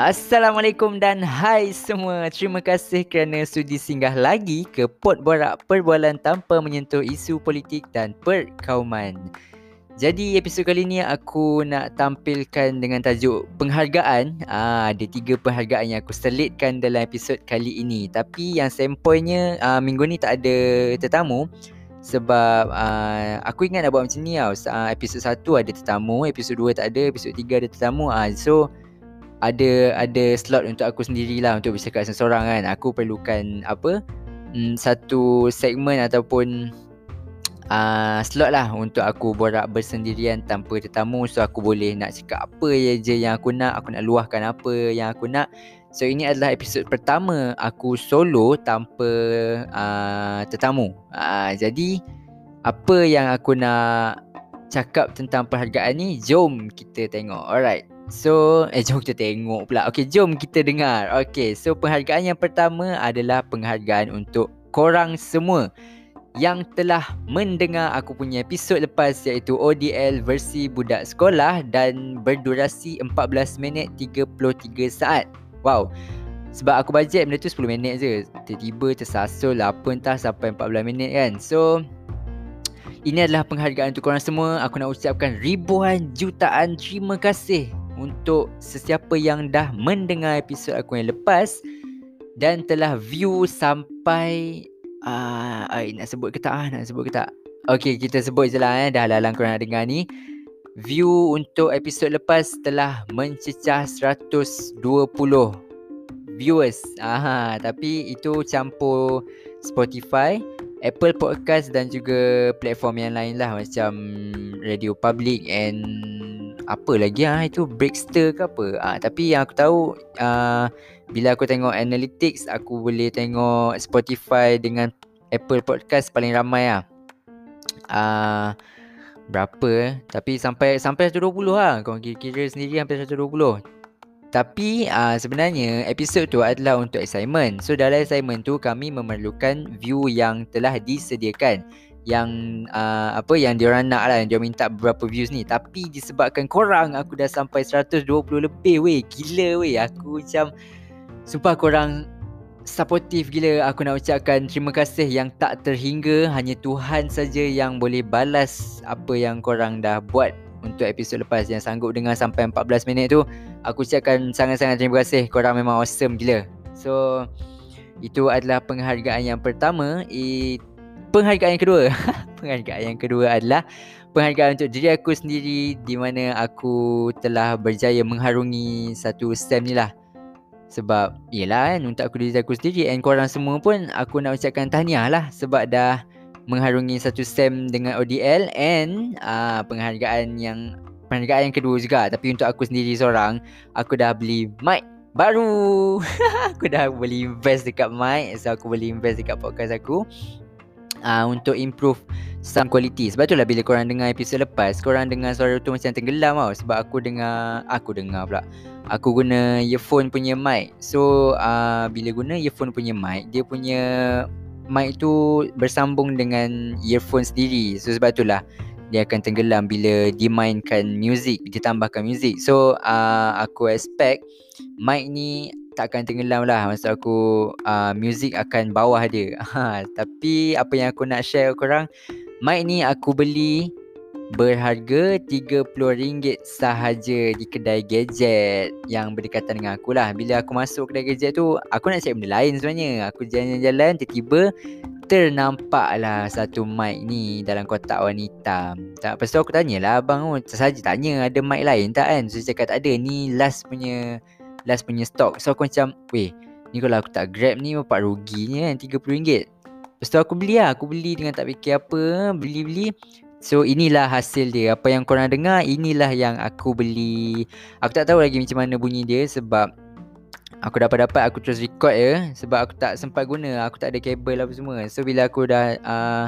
Assalamualaikum dan hai semua. Terima kasih kerana sudi singgah lagi ke Pot Borak Perbualan tanpa menyentuh isu politik dan perkauman. Jadi episod kali ni aku nak tampilkan dengan tajuk penghargaan. Ah ada tiga penghargaan yang aku selitkan dalam episod kali ini. Tapi yang sempoinya ah, minggu ni tak ada tetamu sebab ah, aku ingat nak buat macam ni tau. Ah, episod 1 ada tetamu, episod 2 tak ada, episod 3 ada tetamu. Ah so ada ada slot untuk aku sendirilah untuk bercakap seseorang kan. Aku perlukan apa? Hmm, satu segmen ataupun uh, slot lah untuk aku borak bersendirian tanpa tetamu so aku boleh nak cakap apa je yang aku nak, aku nak luahkan apa yang aku nak. So ini adalah episod pertama aku solo tanpa uh, tetamu. Uh, jadi apa yang aku nak cakap tentang perhargaan ni, jom kita tengok. Alright. So, eh jom kita tengok pula. Okay, jom kita dengar. Okay, so penghargaan yang pertama adalah penghargaan untuk korang semua yang telah mendengar aku punya episod lepas iaitu ODL versi budak sekolah dan berdurasi 14 minit 33 saat. Wow. Sebab aku bajet benda tu 10 minit je. Tiba-tiba tersasul lah apa entah sampai 14 minit kan. So, ini adalah penghargaan untuk korang semua. Aku nak ucapkan ribuan jutaan terima kasih untuk sesiapa yang dah mendengar episod aku yang lepas dan telah view sampai ah uh, nak sebut ke tak ah nak sebut ke tak? Okey kita sebut je lah eh dah lalang korang nak dengar ni. View untuk episod lepas telah mencecah 120 viewers. Aha tapi itu campur Spotify Apple Podcast dan juga platform yang lain lah macam Radio Public and apa lagi ah itu Breakster ke apa? Ah tapi yang aku tahu ah bila aku tengok analytics aku boleh tengok Spotify dengan Apple Podcast paling ramai ah. Ah berapa eh? Tapi sampai sampai 120 lah kau kira-kira sendiri hampir 120 tapi uh, sebenarnya episod tu adalah untuk assignment. So dalam assignment tu kami memerlukan view yang telah disediakan yang uh, apa yang dia orang nak lah dia minta beberapa views ni. Tapi disebabkan korang aku dah sampai 120 lebih weh. Gila weh. Aku macam sumpah korang supportive gila. Aku nak ucapkan terima kasih yang tak terhingga. Hanya Tuhan saja yang boleh balas apa yang korang dah buat untuk episod lepas yang sanggup dengar sampai 14 minit tu. Aku ucapkan sangat-sangat terima kasih. Korang memang awesome gila. So itu adalah penghargaan yang pertama. It, penghargaan yang kedua. Penghargaan yang kedua adalah penghargaan untuk diri aku sendiri di mana aku telah berjaya mengharungi satu STEM ni lah. Sebab yelah kan untuk aku diri aku sendiri and korang semua pun aku nak ucapkan tahniah lah sebab dah mengharungi satu STEM dengan ODL and uh, penghargaan yang penghargaan yang kedua juga. Tapi untuk aku sendiri seorang aku dah beli mic baru. Aku dah boleh invest dekat mic so aku boleh invest dekat podcast aku uh, untuk improve sound quality. Sebab tu lah bila korang dengar episod lepas, korang dengar suara tu macam tenggelam tau. Sebab aku dengar, aku dengar pula. Aku guna earphone punya mic. So, uh, bila guna earphone punya mic, dia punya mic tu bersambung dengan earphone sendiri. So, sebab tu lah dia akan tenggelam bila dimainkan music, ditambahkan music. So, uh, aku expect mic ni tak akan tenggelam lah. Maksud aku uh, Music akan bawah dia. Ha, Tapi apa yang aku nak share korang Mic ni aku beli Berharga RM30 sahaja di kedai gadget Yang berdekatan dengan aku lah. Bila aku masuk kedai gadget tu Aku nak cari benda lain sebenarnya. Aku jalan-jalan tiba-tiba Ternampak lah satu mic ni dalam kotak warna hitam. Tak, Lepas tu aku tanya lah abang oh, Saja tanya ada mic lain tak kan? So dia cakap tak ada. Ni last punya last punya stock. So aku macam Weh Ni kalau aku tak grab ni Bapak ruginya kan RM30. Lepas tu aku beli lah. Aku beli dengan tak fikir apa Beli-beli. So inilah hasil dia. Apa yang korang dengar Inilah yang aku beli. Aku tak tahu lagi macam mana bunyi dia Sebab Aku dapat-dapat aku terus record ya. Sebab aku tak sempat guna. Aku tak ada kabel apa semua. So bila aku dah uh,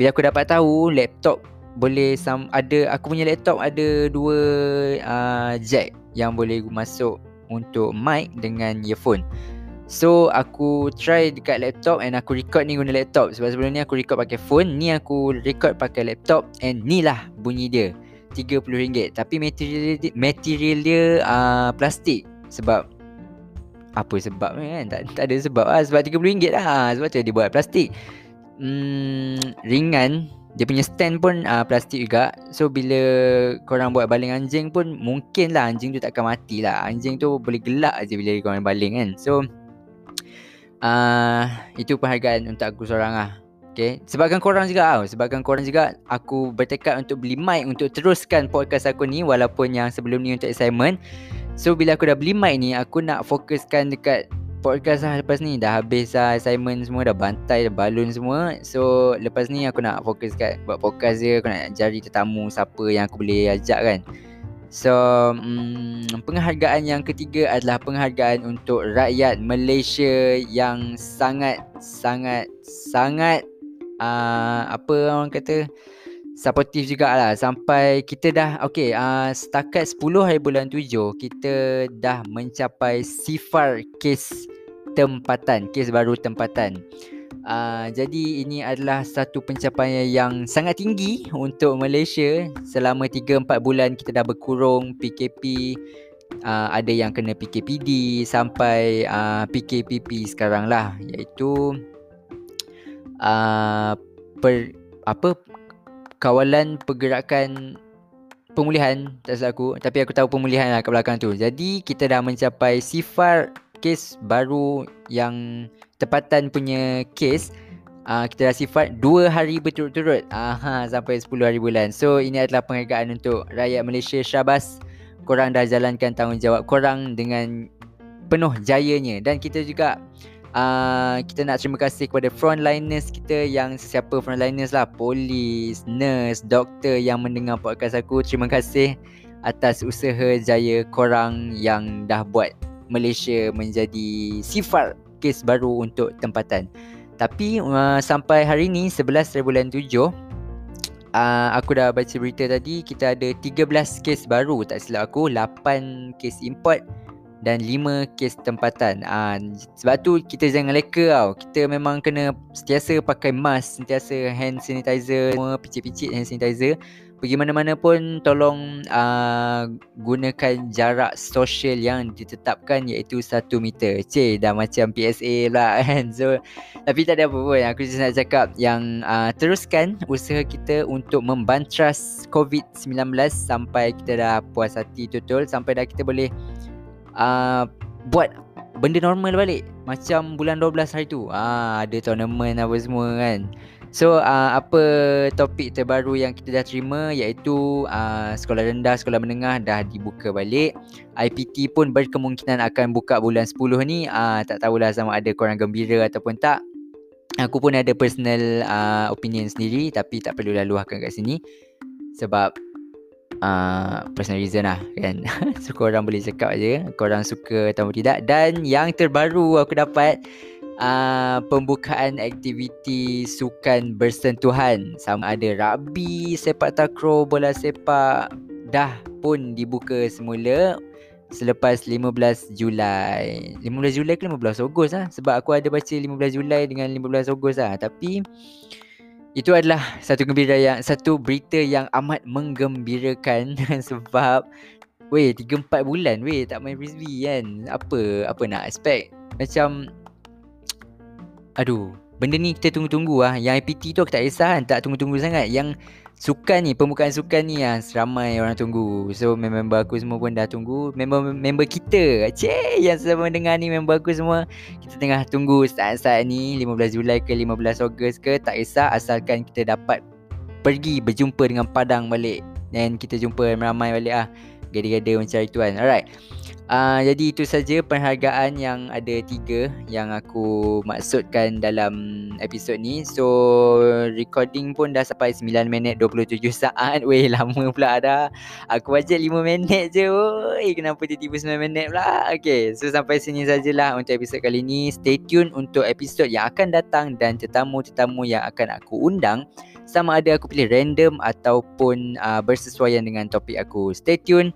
Bila aku dapat tahu Laptop boleh sam ada aku punya laptop ada dua uh, jack yang boleh masuk untuk mic dengan earphone. So aku try dekat laptop and aku record ni guna laptop. Sebab sebelum ni aku record pakai phone Ni aku record pakai laptop and ni lah bunyi dia RM30 Tapi material dia, material dia uh, plastik. Sebab apa sebab kan? Tak, tak ada sebab lah. Sebab RM30 lah. Sebab tu dia buat plastik. Hmm, ringan dia punya stand pun uh, plastik juga so bila korang buat baling anjing pun mungkin lah anjing tu takkan mati lah anjing tu boleh gelak aja bila korang baling kan so uh, itu penghargaan untuk aku seorang lah Okay. Sebabkan korang juga tau. Sebabkan korang juga aku bertekad untuk beli mic untuk teruskan podcast aku ni walaupun yang sebelum ni untuk assignment. So bila aku dah beli mic ni aku nak fokuskan dekat podcast lah lepas ni dah habis lah assignment semua dah bantai dah balun semua. So lepas ni aku nak fokus kat buat podcast je aku nak cari tetamu siapa yang aku boleh ajak kan. So hmm, penghargaan yang ketiga adalah penghargaan untuk rakyat Malaysia yang sangat sangat sangat uh, apa orang kata supportive jugalah sampai kita dah okey uh, setakat 10 hari bulan 7 kita dah mencapai sifar kes tempatan kes baru tempatan. Uh, jadi ini adalah satu pencapaian yang sangat tinggi untuk Malaysia. Selama 3 4 bulan kita dah berkurung PKP uh, ada yang kena PKPD sampai uh, PKPP sekarang lah. Iaitu uh, per apa kawalan pergerakan pemulihan tak salah aku. Tapi aku tahu pemulihan lah kat belakang tu. Jadi kita dah mencapai sifar kes baru yang tepatan punya kes uh, kita dah sifat 2 hari berturut-turut. Aha sampai 10 hari bulan. So ini adalah penghargaan untuk rakyat Malaysia Syabas. Korang dah jalankan tanggungjawab korang dengan penuh jayanya. Dan kita juga uh, kita nak terima kasih kepada frontliners kita yang sesiapa frontliners lah? Polis, nurse, doktor yang mendengar podcast aku. Terima kasih atas usaha jaya korang yang dah buat Malaysia menjadi sifar kes baru untuk tempatan tapi uh, sampai hari ni 11 bulan 7 uh, aku dah baca berita tadi kita ada 13 kes baru tak silap aku 8 kes import dan lima kes tempatan. Ah sebab tu kita jangan leka tau. Kita memang kena sentiasa pakai mask, sentiasa hand sanitizer, semua picit-picit hand sanitizer. Pergi mana-mana pun tolong uh, gunakan jarak sosial yang ditetapkan iaitu 1 meter. Cik dah macam PSA pula kan. So tapi tak ada apa pun. Aku just nak cakap yang uh, teruskan usaha kita untuk membantras COVID-19 sampai kita dah puas hati total sampai dah kita boleh uh, buat benda normal balik macam bulan 12 hari tu ah uh, ada tournament apa semua kan so uh, apa topik terbaru yang kita dah terima iaitu uh, sekolah rendah sekolah menengah dah dibuka balik. IPT pun berkemungkinan akan buka bulan 10 ni. Uh, tak tahulah sama ada korang gembira ataupun tak. Aku pun ada personal uh, opinion sendiri tapi tak perlu laluahkan kat sini sebab uh, personal reason lah kan. So korang boleh cakap je Korang suka atau tidak. Dan yang terbaru aku dapat uh, Pembukaan aktiviti sukan bersentuhan. Sama ada rugby, sepak takraw, bola sepak. Dah pun dibuka semula Selepas 15 Julai. 15 Julai ke 15 Ogos lah Sebab aku ada baca 15 Julai dengan 15 Ogos lah Tapi itu adalah satu gembira yang satu berita yang amat menggembirakan sebab weh 3 4 bulan weh tak main frisbee kan. Apa apa nak expect? Macam aduh benda ni kita tunggu-tunggu ah. Yang IPT tu aku tak kisah kan, tak tunggu-tunggu sangat. Yang sukan ni pembukaan sukan ni yang seramai orang tunggu. So member aku semua pun dah tunggu. Member member kita cik yang sama dengar ni member aku semua. Kita tengah tunggu saat-saat ni 15 Julai ke 15 Ogos ke tak kisah. Asalkan kita dapat pergi berjumpa dengan padang balik. Dan kita jumpa ramai balik ah. Gada-gada mencari tuan alright Uh, jadi itu saja penghargaan yang ada tiga yang aku maksudkan dalam episod ni. So recording pun dah sampai 9 minit 27 saat. Weh lama pula dah. Aku bajet 5 minit je. Woi kenapa tiba-tiba 9 minit pula? Okay so sampai sini sajalah untuk episod kali ni. Stay tune untuk episod yang akan datang dan tetamu-tetamu yang akan aku undang. Sama ada aku pilih random ataupun uh, bersesuaian dengan topik aku. Stay tune.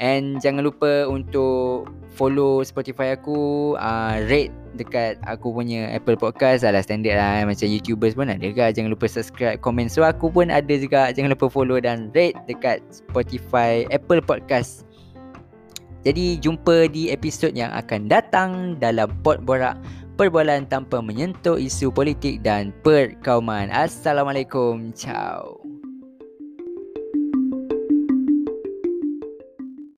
And jangan lupa untuk follow Spotify aku uh, Rate dekat aku punya Apple Podcast Alah standard lah Macam YouTubers pun ada juga Jangan lupa subscribe, komen So aku pun ada juga Jangan lupa follow dan rate dekat Spotify Apple Podcast Jadi jumpa di episod yang akan datang dalam Pot Borak Perbualan tanpa menyentuh isu politik dan perkauman. Assalamualaikum. Ciao.